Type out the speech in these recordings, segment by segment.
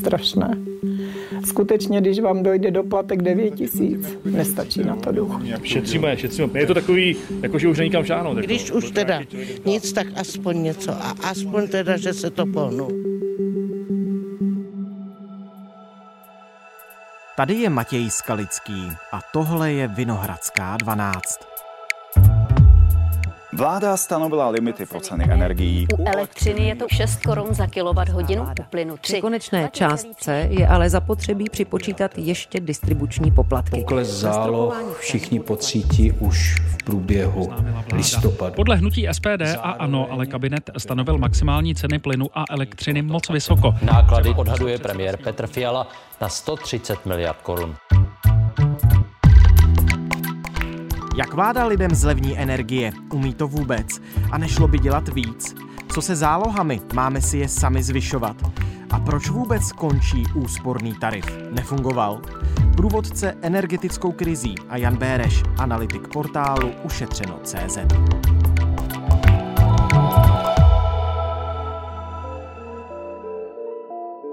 strašné. Skutečně, když vám dojde doplatek 9 tisíc, nestačí na to duch. Šetříme, šetříme. Je to takový, jako že už není kam. Jako. Když už teda nic, tak aspoň něco. A aspoň teda, že se to pohnu. Tady je Matěj Skalický a tohle je Vinohradská 12. Vláda stanovila limity pro ceny energií. U elektřiny je to 6 korun za kilowatt hodinu, u plynu 3. Při konečné částce je ale zapotřebí připočítat ještě distribuční poplatky. Pokles záloh všichni pocítí už v průběhu listopadu. Podle hnutí SPD a ANO ale kabinet stanovil maximální ceny plynu a elektřiny moc vysoko. Náklady odhaduje premiér Petr Fiala na 130 miliard korun. Jak vláda lidem zlevní energie? Umí to vůbec? A nešlo by dělat víc? Co se zálohami? Máme si je sami zvyšovat? A proč vůbec končí úsporný tarif? Nefungoval? Průvodce energetickou krizí a Jan Béreš, analytik portálu ušetřeno.cz.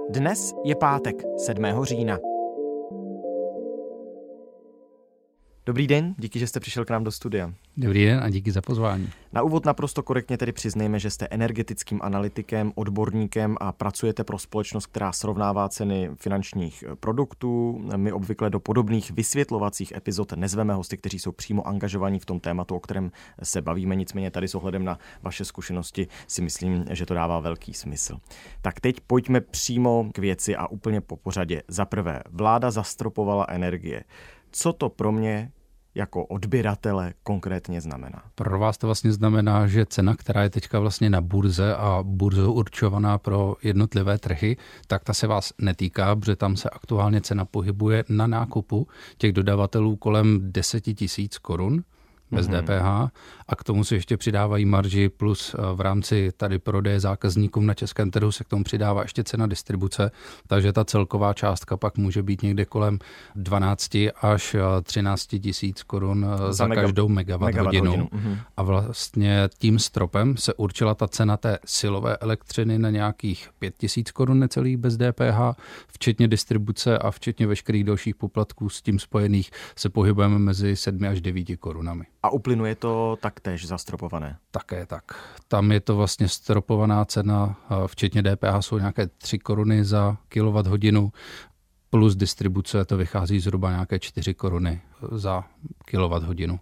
Dnes je pátek 7. října. Dobrý den, díky, že jste přišel k nám do studia. Dobrý den a díky za pozvání. Na úvod naprosto korektně tedy přiznejme, že jste energetickým analytikem, odborníkem a pracujete pro společnost, která srovnává ceny finančních produktů. My obvykle do podobných vysvětlovacích epizod nezveme hosty, kteří jsou přímo angažovaní v tom tématu, o kterém se bavíme. Nicméně tady s ohledem na vaše zkušenosti si myslím, že to dává velký smysl. Tak teď pojďme přímo k věci a úplně po pořadě. Za prvé, vláda zastropovala energie. Co to pro mě jako odběratele konkrétně znamená? Pro vás to vlastně znamená, že cena, která je teďka vlastně na burze a burzou určovaná pro jednotlivé trhy, tak ta se vás netýká, protože tam se aktuálně cena pohybuje na nákupu těch dodavatelů kolem 10 tisíc korun bez mm-hmm. DPH a k tomu se ještě přidávají marži plus eh, v rámci tady prodeje zákazníkům na českém trhu se k tomu přidává ještě cena distribuce, takže ta celková částka pak může být někde kolem 12 až 13 eh, tisíc korun eh, za, za mega, každou megawatt, megawatt hodinu. hodinu. Mm-hmm. A vlastně tím stropem se určila ta cena té silové elektřiny na nějakých 5 tisíc korun necelých bez DPH, včetně distribuce a včetně veškerých dalších poplatků s tím spojených se pohybujeme mezi 7 až 9 korunami. A uplynuje to taktéž zastropované? Také tak. Tam je to vlastně stropovaná cena, včetně DPH jsou nějaké 3 koruny za kilowatt hodinu, plus distribuce to vychází zhruba nějaké 4 koruny za kilowatt hodinu.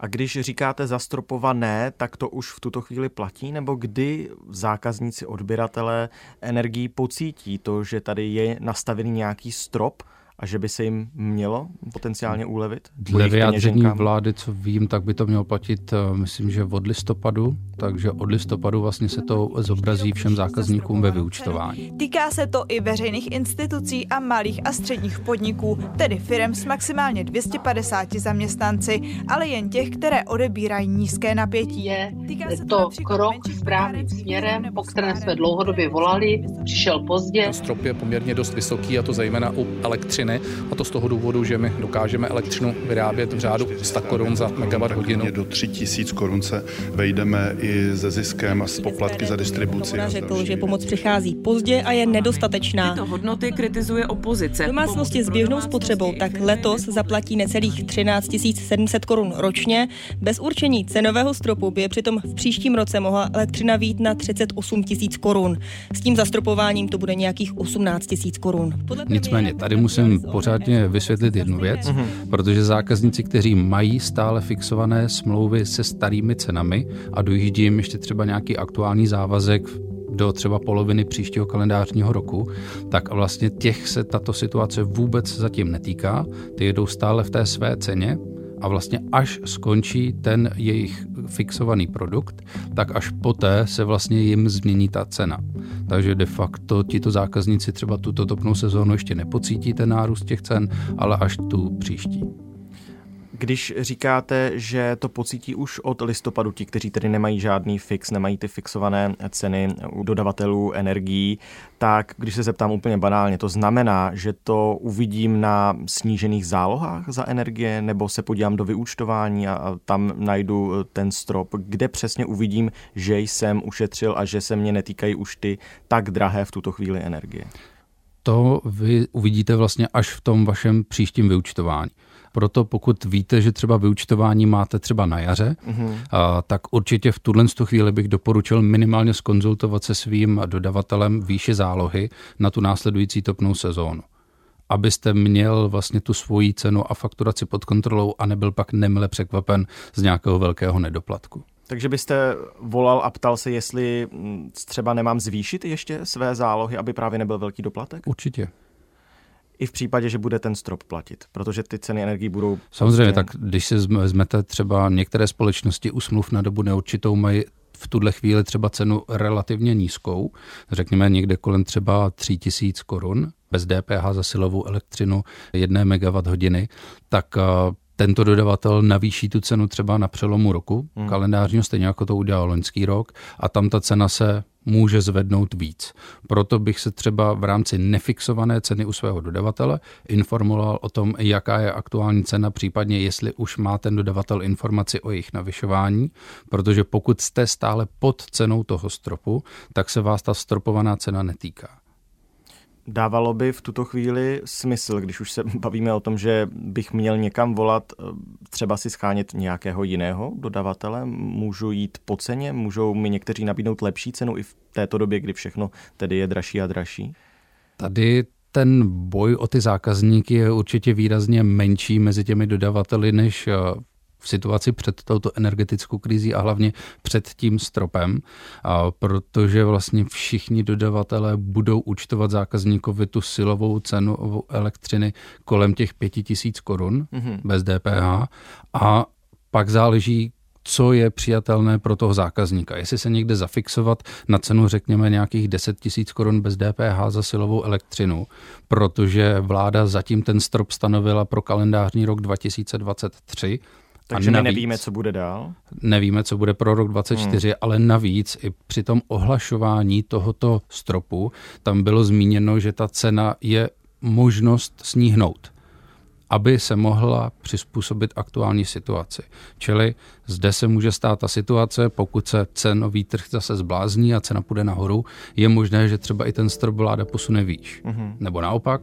A když říkáte zastropované, tak to už v tuto chvíli platí, nebo kdy zákazníci, odběratelé energií pocítí to, že tady je nastavený nějaký strop, a že by se jim mělo potenciálně ulevit? Dle vyjádření vlády, co vím, tak by to mělo platit, eh, myslím, že od listopadu, takže od listopadu vlastně se to zobrazí všem zákazníkům ve vyučtování. Týká se to i veřejných institucí a malých a středních podniků, tedy firm s maximálně 250 zaměstnanci, ale jen těch, které odebírají nízké napětí. Je to krok správným směrem, po kterém jsme dlouhodobě volali, přišel pozdě. Ten strop je poměrně dost vysoký a to zejména u elektřiny ceny a to z toho důvodu, že my dokážeme elektřinu vyrábět v řádu 100 korun za megawatt hodinu. Do 3000 korun se vejdeme i ze ziskem a s poplatky za distribuci. řekl, že pomoc přichází pozdě a je nedostatečná. Tyto hodnoty kritizuje opozice. Domácnosti s běžnou spotřebou tak letos zaplatí necelých 13 700 korun ročně. Bez určení cenového stropu by je přitom v příštím roce mohla elektřina vít na 38 tisíc korun. S tím zastropováním to bude nějakých 18 tisíc korun. Nicméně tady musím pořádně vysvětlit jednu věc, mm-hmm. protože zákazníci, kteří mají stále fixované smlouvy se starými cenami a dojíždí jim ještě třeba nějaký aktuální závazek do třeba poloviny příštího kalendářního roku, tak vlastně těch se tato situace vůbec zatím netýká. Ty jedou stále v té své ceně a vlastně až skončí ten jejich fixovaný produkt, tak až poté se vlastně jim změní ta cena. Takže de facto tito zákazníci třeba tuto topnou sezónu ještě nepocítí ten nárůst těch cen, ale až tu příští. Když říkáte, že to pocítí už od listopadu ti, kteří tedy nemají žádný fix, nemají ty fixované ceny u dodavatelů energií, tak když se zeptám úplně banálně, to znamená, že to uvidím na snížených zálohách za energie, nebo se podívám do vyúčtování a tam najdu ten strop, kde přesně uvidím, že jsem ušetřil a že se mě netýkají už ty tak drahé v tuto chvíli energie. to vy uvidíte vlastně až v tom vašem příštím vyučtování. Proto pokud víte, že třeba vyučtování máte třeba na jaře, mm-hmm. a, tak určitě v tuhle chvíli bych doporučil minimálně skonzultovat se svým dodavatelem výše zálohy na tu následující topnou sezónu abyste měl vlastně tu svoji cenu a fakturaci pod kontrolou a nebyl pak nemile překvapen z nějakého velkého nedoplatku. Takže byste volal a ptal se, jestli mm, třeba nemám zvýšit ještě své zálohy, aby právě nebyl velký doplatek? Určitě. I v případě, že bude ten strop platit, protože ty ceny energii budou. Samozřejmě, prostě... tak když si vezmete třeba některé společnosti u smluv na dobu neurčitou mají v tuhle chvíli třeba cenu relativně nízkou, řekněme někde kolem třeba 3000 korun, bez DPH za silovou elektřinu 1 MWh, tak eh, tento dodavatel navýší tu cenu třeba na přelomu roku hmm. kalendářního, stejně jako to udělal loňský rok, a tam ta cena se může zvednout víc. Proto bych se třeba v rámci nefixované ceny u svého dodavatele informoval o tom, jaká je aktuální cena, případně jestli už má ten dodavatel informaci o jejich navyšování, protože pokud jste stále pod cenou toho stropu, tak se vás ta stropovaná cena netýká. Dávalo by v tuto chvíli smysl, když už se bavíme o tom, že bych měl někam volat, eh, třeba si schánět nějakého jiného dodavatele? Můžu jít po ceně? Můžou mi někteří nabídnout lepší cenu i v této době, kdy všechno tedy je dražší a dražší? Tady ten boj o ty zákazníky je určitě výrazně menší mezi těmi dodavateli než eh, v situaci před touto energetickou krizí a hlavně před tím stropem, a protože vlastně všichni dodavatelé budou účtovat zákazníkovi tu silovou cenu elektřiny kolem těch 5000 korun mm-hmm. bez DPH a pak záleží, co je přijatelné pro toho zákazníka. Jestli se někde zafixovat na cenu, řekněme, nějakých 10 tisíc korun bez DPH za silovou elektřinu, protože vláda zatím ten strop stanovila pro kalendářní rok 2023 takže navíc, my nevíme, co bude dál? Nevíme, co bude pro rok 2024, hmm. ale navíc i při tom ohlašování tohoto stropu tam bylo zmíněno, že ta cena je možnost sníhnout aby se mohla přizpůsobit aktuální situaci. Čili zde se může stát ta situace, pokud se cenový trh zase zblázní a cena půjde nahoru, je možné, že třeba i ten strop vláda posune výš. Mm-hmm. Nebo naopak,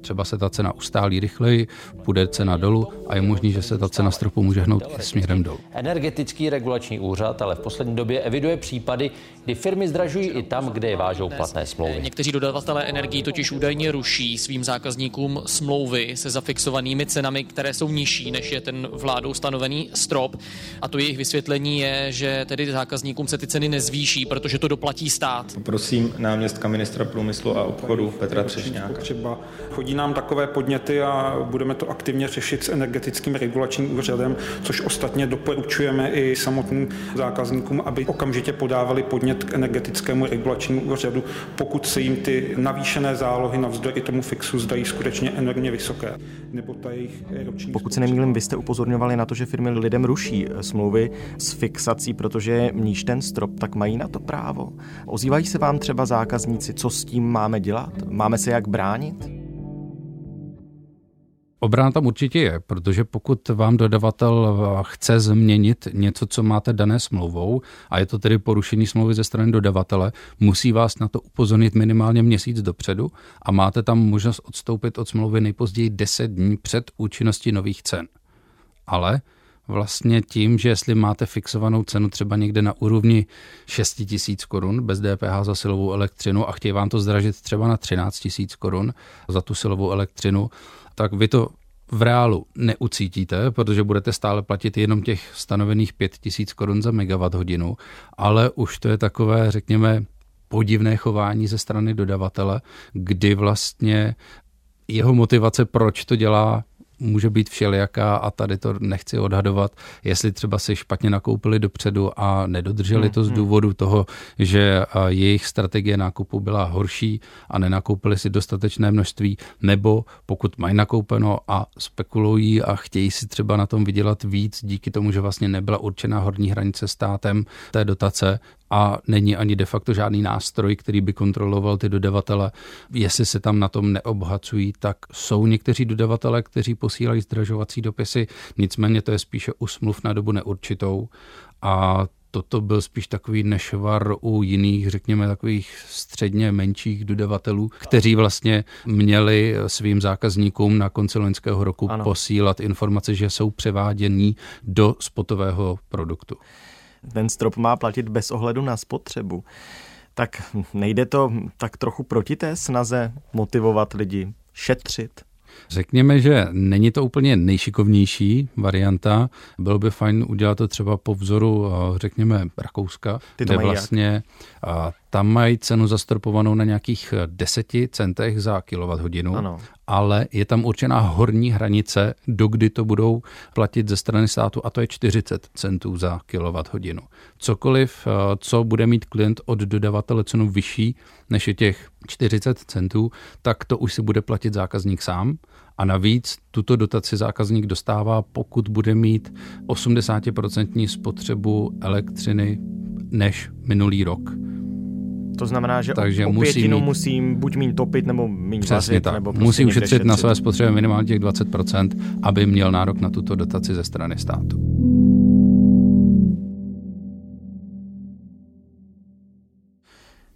třeba se ta cena ustálí rychleji, půjde cena dolů a je možný, že se ta cena stropu může hnout i směrem dolů. Energetický regulační úřad ale v poslední době eviduje případy, kdy firmy zdražují i tam, kde je vážou platné smlouvy. Někteří dodavatelé energií totiž údajně ruší svým zákazníkům smlouvy se zafixovanými cenami, které jsou nižší, než je ten vládou stanovený strop. A to jejich vysvětlení je, že tedy zákazníkům se ty ceny nezvýší, protože to doplatí stát. Prosím náměstka ministra průmyslu a obchodu Petra Třešňáka. Třeba chodí nám takové podněty a budeme to aktivně řešit s energetickým regulačním úřadem, což ostatně doporučujeme i samotným zákazníkům, aby okamžitě podávali podnět energetickému regulačnímu úřadu, pokud se jim ty navýšené zálohy navzdory tomu fixu zdají skutečně enormně vysoké. Nebo ta jejich roční pokud se nemýlím, vy jste upozorňovali na to, že firmy lidem ruší eh, smlouvy s fixací, protože níž ten strop, tak mají na to právo. Ozývají se vám třeba zákazníci, co s tím máme dělat? Máme se jak bránit? Obrana tam určitě je, protože pokud vám dodavatel chce změnit něco, co máte dané smlouvou, a je to tedy porušení smlouvy ze strany dodavatele, musí vás na to upozornit minimálně měsíc dopředu a máte tam možnost odstoupit od smlouvy nejpozději 10 dní před účinností nových cen. Ale vlastně tím, že jestli máte fixovanou cenu třeba někde na úrovni 6 tisíc korun bez DPH za silovou elektřinu a chtějí vám to zdražit třeba na 13 tisíc korun za tu silovou elektřinu, tak vy to v reálu neucítíte, protože budete stále platit jenom těch stanovených 5000 korun za megawatt hodinu, ale už to je takové, řekněme, podivné chování ze strany dodavatele, kdy vlastně jeho motivace, proč to dělá, může být všelijaká a tady to nechci odhadovat, jestli třeba si špatně nakoupili dopředu a nedodrželi to z hmm. důvodu toho, že jejich strategie nákupu byla horší a nenakoupili si dostatečné množství, nebo pokud mají nakoupeno a spekulují a chtějí si třeba na tom vydělat víc díky tomu, že vlastně nebyla určená horní hranice státem té dotace, a není ani de facto žádný nástroj, který by kontroloval ty dodavatele. Jestli se tam na tom neobhacují, tak jsou někteří dodavatele, kteří posílají zdražovací dopisy, nicméně to je spíše u smluv na dobu neurčitou a toto byl spíš takový nešvar u jiných, řekněme, takových středně menších dodavatelů, kteří vlastně měli svým zákazníkům na konci loňského roku ano. posílat informace, že jsou převádění do spotového produktu. Ten strop má platit bez ohledu na spotřebu. Tak nejde to tak trochu proti té snaze motivovat lidi šetřit? Řekněme, že není to úplně nejšikovnější varianta. Bylo by fajn udělat to třeba po vzoru, řekněme, Rakouska, kde vlastně jak? Tam mají cenu zastropovanou na nějakých 10 centech za kWh, ano. ale je tam určená horní hranice, dokdy to budou platit ze strany státu a to je 40 centů za kWh. Cokoliv, co bude mít klient od dodavatele cenu vyšší než je těch 40 centů, tak to už si bude platit zákazník sám. A navíc tuto dotaci zákazník dostává, pokud bude mít 80% spotřebu elektřiny než minulý rok. To znamená, že Takže o pětinu musí mít, musím buď mít topit, nebo mít Přesně vařit, tak. nebo prostě musí ušetřit na své spotřebě minimálně těch 20%, aby měl nárok na tuto dotaci ze strany státu.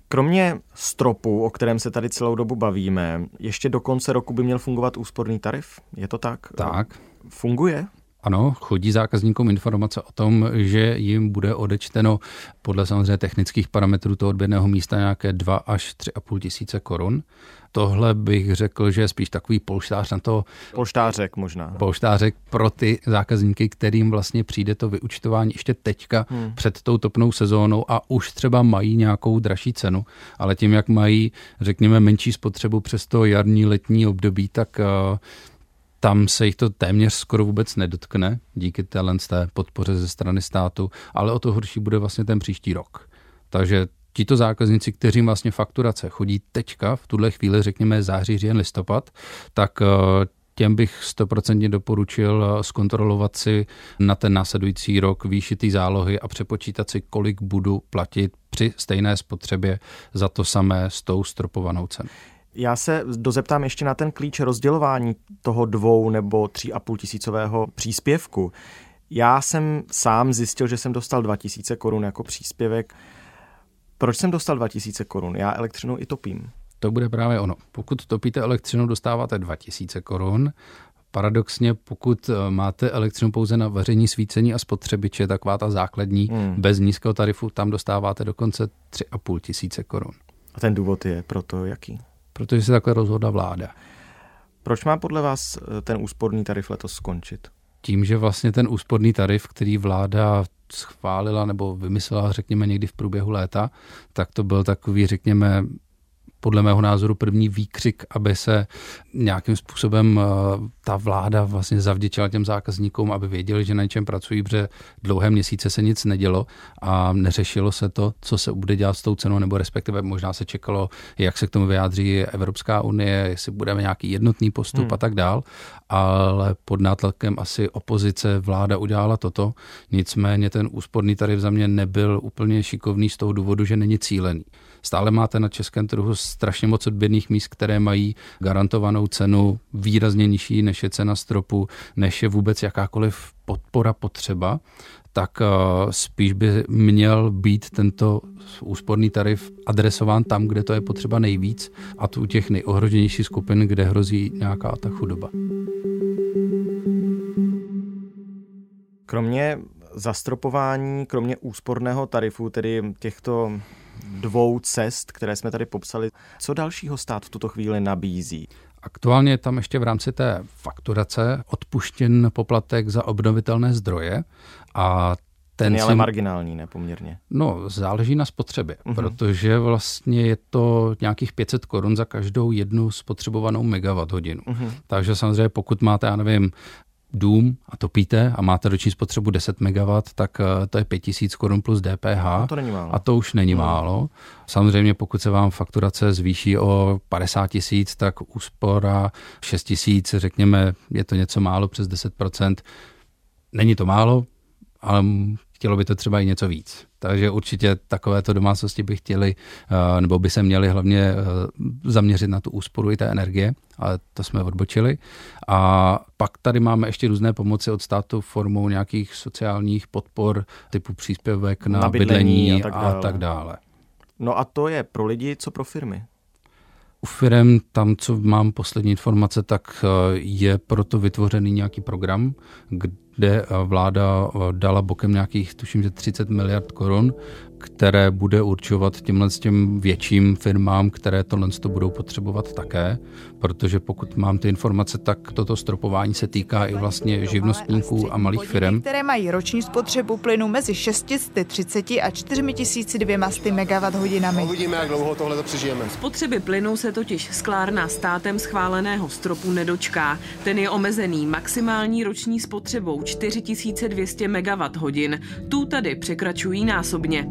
Kromě stropu, o kterém se tady celou dobu bavíme, ještě do konce roku by měl fungovat úsporný tarif? Je to tak? Tak. Funguje? Ano, chodí zákazníkům informace o tom, že jim bude odečteno podle samozřejmě technických parametrů toho odběrného místa nějaké 2 až 3,5 tisíce korun. Tohle bych řekl, že je spíš takový polštář na to. Polštářek možná. Polštářek pro ty zákazníky, kterým vlastně přijde to vyučtování ještě teďka hmm. před tou topnou sezónou a už třeba mají nějakou dražší cenu, ale tím, jak mají, řekněme, menší spotřebu přes to jarní, letní období, tak uh, tam se jich to téměř skoro vůbec nedotkne díky téhle té podpoře ze strany státu, ale o to horší bude vlastně ten příští rok. Takže tito zákazníci, kteří vlastně fakturace chodí teďka, v tuhle chvíli, řekněme září, říjen, listopad, tak eh, těm bych stoprocentně doporučil eh, zkontrolovat si na ten následující rok výši té zálohy a přepočítat si, kolik budu platit při stejné spotřebě za to samé s tou stropovanou cenou. Já se dozeptám ještě na ten klíč rozdělování toho dvou nebo tří a půl tisícového příspěvku. Já jsem sám zjistil, že jsem dostal 2000 korun jako příspěvek. Proč jsem dostal 2000 korun? Já elektřinu i topím. To bude právě ono. Pokud topíte elektřinu, dostáváte 2000 korun. Paradoxně, pokud eh, máte elektřinu pouze na vaření, svícení a spotřebiče, taková ta základní, hmm. bez nízkého tarifu, tam dostáváte dokonce 3,5 tisíce korun. A ten důvod je proto jaký? Protože se takhle rozhodla vláda. Proč má podle vás eh, ten úsporný tarif letos skončit? Tím, že vlastně ten úsporný tarif, který vláda schválila nebo vymyslela, řekněme, někdy v průběhu léta, tak to byl takový, řekněme, podle mého názoru první výkřik, aby se nějakým způsobem eh, ta vláda vlastně zavděčila těm zákazníkům, aby věděli, že na něčem pracují, protože dlouhé měsíce se nic nedělo a neřešilo se to, co se bude dělat s tou cenou, nebo respektive možná se čekalo, jak se k tomu vyjádří Evropská unie, jestli budeme nějaký jednotný postup hmm. a tak dál, ale pod nátlakem asi opozice vláda udělala toto, nicméně ten úsporný tarif za mě nebyl úplně šikovný z toho důvodu, že není cílený. Stále máte na českém trhu strašně moc odběrných míst, které mají garantovanou cenu výrazně nižší, než je cena stropu, než je vůbec jakákoliv podpora potřeba tak eh, spíš by měl být tento úsporný tarif adresován tam, kde to je potřeba nejvíc, a tu těch nejohroženějších skupin, kde hrozí nějaká ta chudoba. Kromě zastropování, kromě úsporného tarifu, tedy těchto dvou cest, které jsme tady popsali. Co dalšího stát v tuto chvíli nabízí? Aktuálně je tam ještě v rámci té fakturace odpuštěn poplatek za obnovitelné zdroje a ten, je ale marginální, ne poměrně. No, záleží na spotřebě, uh-huh. protože vlastně je to nějakých 500 korun za každou jednu spotřebovanou megawatt hodinu. Uh-huh. Takže samozřejmě pokud máte, já nevím, dům a topíte a máte roční spotřebu 10 MW, tak eh, to je 5000 korun plus DPH. No to není málo. A to už není no. málo. Samozřejmě pokud se vám fakturace zvýší o 50 tisíc, tak úspora 6 tisíc, řekněme, je to něco málo přes 10%. Není to málo, ale chtělo by to třeba i něco víc. Takže určitě takovéto domácnosti by chtěli, eh, nebo by se měli hlavně eh, zaměřit na tu úsporu i té energie, ale to jsme odbočili. A pak tady máme ještě různé pomoci od státu formou nějakých sociálních podpor typu příspěvek na, na bydlení, bydlení a, tak a tak dále. No a to je pro lidi, co pro firmy? U firm, tam, co mám poslední informace, tak eh, je proto vytvořený nějaký program, kde vláda dala bokem nějakých, tuším, že 30 miliard korun které bude určovat těmhle s těm větším firmám, které tohle to budou potřebovat také, protože pokud mám ty informace, tak toto stropování se týká i vlastně živnostníků a malých firm. Které mají roční spotřebu plynu mezi 630 a 4200 MWh. Uvidíme, jak dlouho tohle přežijeme. Spotřeby plynu se totiž sklárna státem schváleného stropu nedočká. Ten je omezený maximální roční spotřebou 4200 MWh. Tu tady překračují násobně.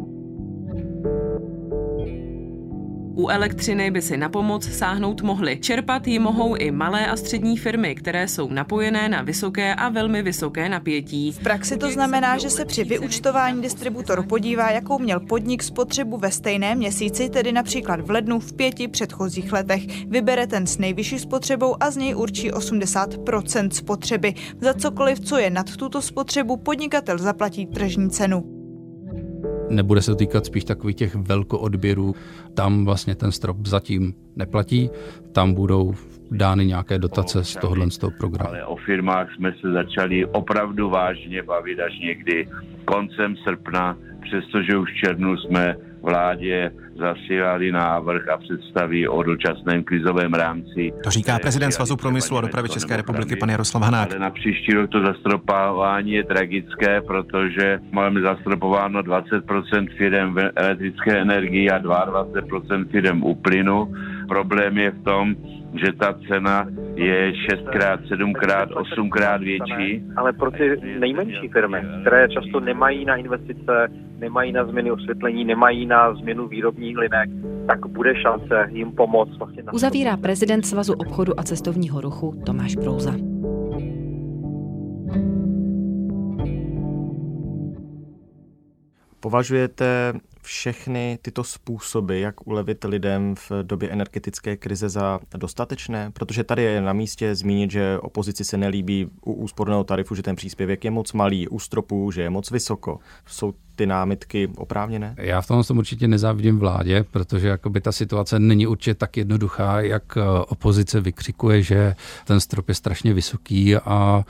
U elektřiny by si na pomoc sáhnout mohly. Čerpat ji mohou i malé a střední firmy, které jsou napojené na vysoké a velmi vysoké napětí. V praxi to znamená, že se při vyučtování distributor podívá, jakou měl podnik spotřebu ve stejném měsíci, tedy například v lednu v pěti předchozích letech. Vybere ten s nejvyšší spotřebou a z něj určí 80% spotřeby. Za cokoliv, co je nad tuto spotřebu, podnikatel zaplatí tržní cenu. Nebude se týkat spíš takových těch velkoodběrů. Tam vlastně ten strop zatím neplatí, tam budou dány nějaké dotace z tohohle z toho programu. Ale o firmách jsme se začali opravdu vážně bavit až někdy koncem srpna, přestože už v červnu jsme vládě zasílali návrh a představí o dočasném krizovém rámci. To říká prezident Svazu průmyslu a dopravy České republiky, pan Jaroslav Hanák. Ale na příští rok to zastropování je tragické, protože máme zastropováno 20% firm v elektrické energii a 22% firm u plynu. Problém je v tom, že ta cena je šestkrát, sedmkrát, osmkrát větší. Ale pro ty nejmenší firmy, které často nemají na investice, nemají na změny osvětlení, nemají na změnu výrobních linek, tak bude šance jim pomoct. Vlastně na Uzavírá prezident Svazu obchodu a cestovního ruchu Tomáš Brouza. Považujete všechny tyto způsoby, jak ulevit lidem v době energetické krize za dostatečné? Protože tady je na místě zmínit, že opozici se nelíbí u úsporného tarifu, že ten příspěvek je moc malý, u stropů, že je moc vysoko. Jsou ty námitky oprávněné? Já v tom určitě nezávidím vládě, protože jakoby ta situace není určitě tak jednoduchá, jak eh, opozice vykřikuje, že ten strop je strašně vysoký a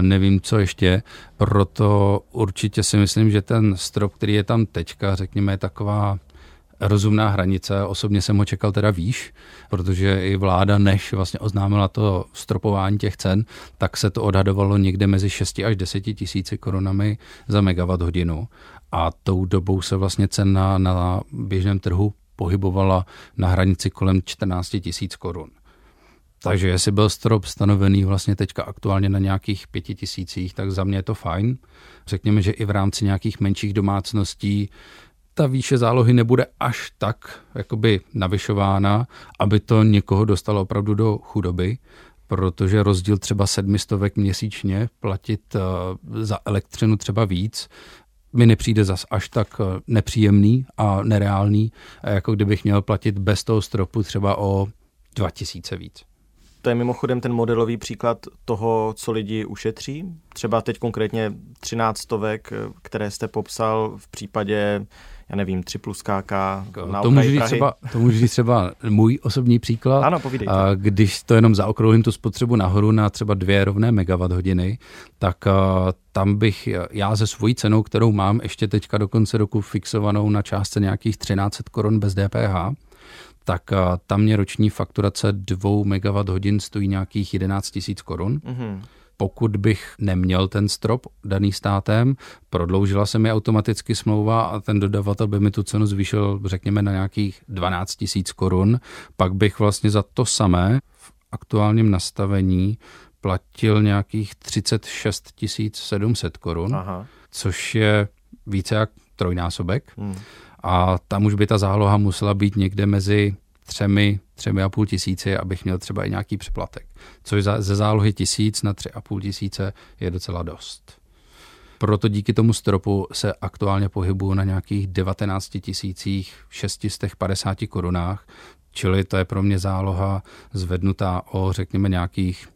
nevím, co ještě. Proto určitě si myslím, že ten strop, který je tam teďka, řekněme, je taková rozumná hranice. Osobně jsem ho čekal teda výš, protože i vláda, než vlastně oznámila to stropování těch cen, tak se to odhadovalo někde mezi 6 až 10 tisíci korunami za megawatt hodinu a tou dobou se vlastně cena na běžném trhu pohybovala na hranici kolem 14 tisíc korun. Takže jestli byl strop stanovený vlastně teďka aktuálně na nějakých pěti tisících, tak za mě je to fajn. Řekněme, že i v rámci nějakých menších domácností ta výše zálohy nebude až tak jakoby navyšována, aby to někoho dostalo opravdu do chudoby, protože rozdíl třeba sedmistovek měsíčně platit eh, za elektřinu třeba víc, mi nepřijde zas až tak eh, nepříjemný a nereálný, jako kdybych měl platit bez toho stropu třeba o 2000 víc. To je mimochodem ten modelový příklad toho, co lidi ušetří. Třeba teď konkrétně 13 stovek, eh, které jste popsal v případě já nevím, 3 plus KK na to můžu, třeba, to můžu říct třeba můj osobní příklad. Ano, povídejte. Když to jenom zaokrouhlím tu spotřebu nahoru na třeba dvě rovné megawatt hodiny, tak tam bych já ze svojí cenou, kterou mám ještě teďka do konce roku fixovanou na částce nějakých 1300 korun bez DPH, tak tam mě roční fakturace 2 megawatt hodin stojí nějakých 11 000 korun. Mm-hmm pokud bych neměl ten strop daný státem, prodloužila se mi automaticky smlouva a ten dodavatel by mi tu cenu zvýšil, řekněme, na nějakých 12 tisíc korun, pak bych vlastně za to samé v aktuálním nastavení platil nějakých 36 700 korun, což je více jak trojnásobek. Hmm. A tam už by ta záloha musela být někde mezi třemi, třemi a půl tisíci, abych měl třeba i nějaký přeplatek. Což za, ze zálohy tisíc na tři a půl tisíce je docela dost. Proto díky tomu stropu se aktuálně pohybuju na nějakých 19 650 korunách, čili to je pro mě záloha zvednutá o, řekněme, nějakých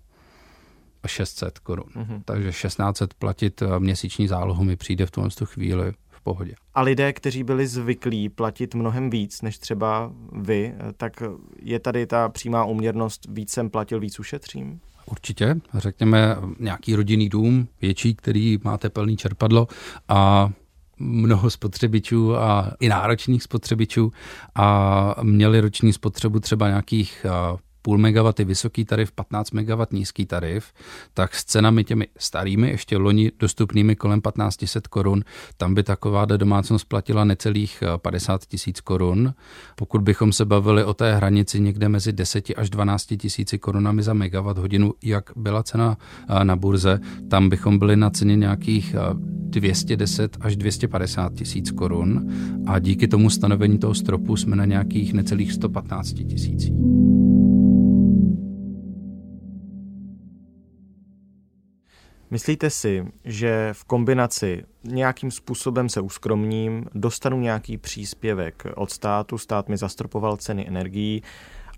600 korun. Mm-hmm. Takže 1600 platit eh, měsíční zálohu mi přijde v tuhle chvíli pohodě. A lidé, kteří byli zvyklí platit mnohem víc než třeba vy, tak je tady ta přímá uměrnost víc jsem platil, víc ušetřím? Určitě, řekněme nějaký rodinný dům větší, který má tepelný čerpadlo a mnoho spotřebičů a i náročných spotřebičů a měli roční spotřebu třeba nějakých eh, půl megawatt vysoký tarif, 15 megawatt nízký tarif, tak s cenami těmi starými, ještě loni dostupnými kolem 1500 korun, tam by taková domácnost platila necelých 50 eh, tisíc korun. Pokud bychom se bavili o té hranici někde mezi 10 až 12 tisíci korunami za megawatt hodinu, jak byla cena eh, na burze, tam bychom byli na ceně nějakých 210 eh, až 250 tisíc korun a díky tomu stanovení toho stropu jsme na nějakých necelých 115 tisících. Myslíte si, že v kombinaci nějakým způsobem se uskromním, dostanu nějaký příspěvek od státu, stát mi zastropoval ceny energií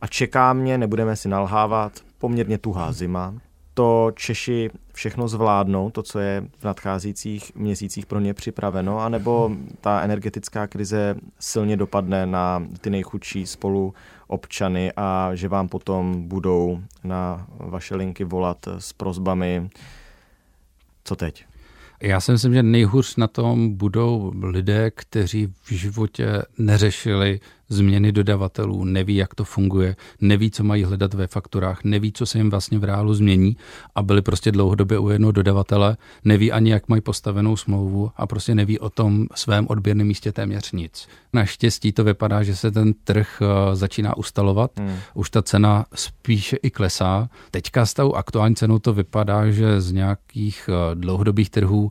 a čeká mě, nebudeme si nalhávat, poměrně tuhá zima. To Češi všechno zvládnou, to, co je v nadcházejících měsících pro ně připraveno, anebo ta energetická krize silně dopadne na ty nejchudší spolu občany a že vám potom budou na vaše linky volat s prozbami co teď? Já si myslím, že nejhůř na tom budou lidé, kteří v životě neřešili změny dodavatelů, neví, jak to funguje, neví, co mají hledat ve fakturách, neví, co se jim vlastně v reálu změní a byli prostě dlouhodobě u jednoho dodavatele, neví ani, jak mají postavenou smlouvu a prostě neví o tom svém odběrném místě téměř nic. Naštěstí to vypadá, že se ten trh eh, začíná ustalovat, hmm. už ta cena spíše i klesá. Teďka s tou aktuální cenou to vypadá, že z nějakých eh, dlouhodobých trhů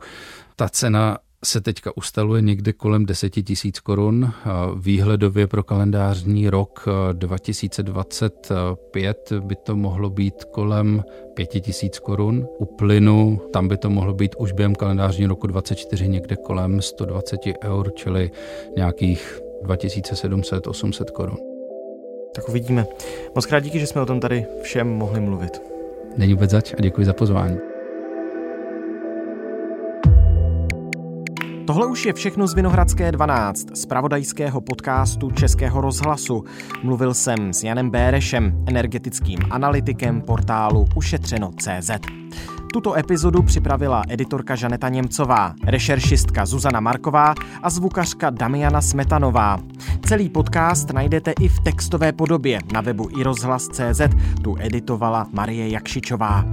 ta cena se teďka ustaluje někde kolem 10 tisíc korun. Výhledově pro kalendářní rok 2025 by to mohlo být kolem 5 tisíc korun. U plynu tam by to mohlo být už během kalendářního roku 24 někde kolem 120 eur, čili nějakých 2700-800 korun. Tak uvidíme. Moc krát díky, že jsme o tom tady všem mohli mluvit. Není vůbec zač a děkuji za pozvání. Tohle už je všechno z Vinohradské 12, z pravodajského podcastu Českého rozhlasu. Mluvil jsem s Janem Bérešem, energetickým analytikem portálu ušetřeno.cz. Tuto epizodu připravila editorka Žaneta Němcová, rešeršistka Zuzana Marková a zvukařka Damiana Smetanová. Celý podcast najdete i v textové podobě na webu iRozhlas.cz, tu editovala Marie Jakšičová.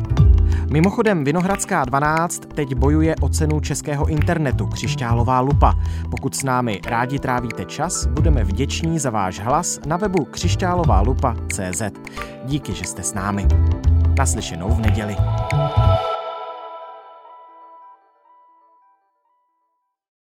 Mimochodem Vinohradská 12 teď bojuje o cenu českého internetu Křišťálová lupa. Pokud s námi rádi trávíte čas, budeme vděční za váš hlas na webu křišťáloválupa.cz. Díky, že jste s námi. Naslyšenou v neděli.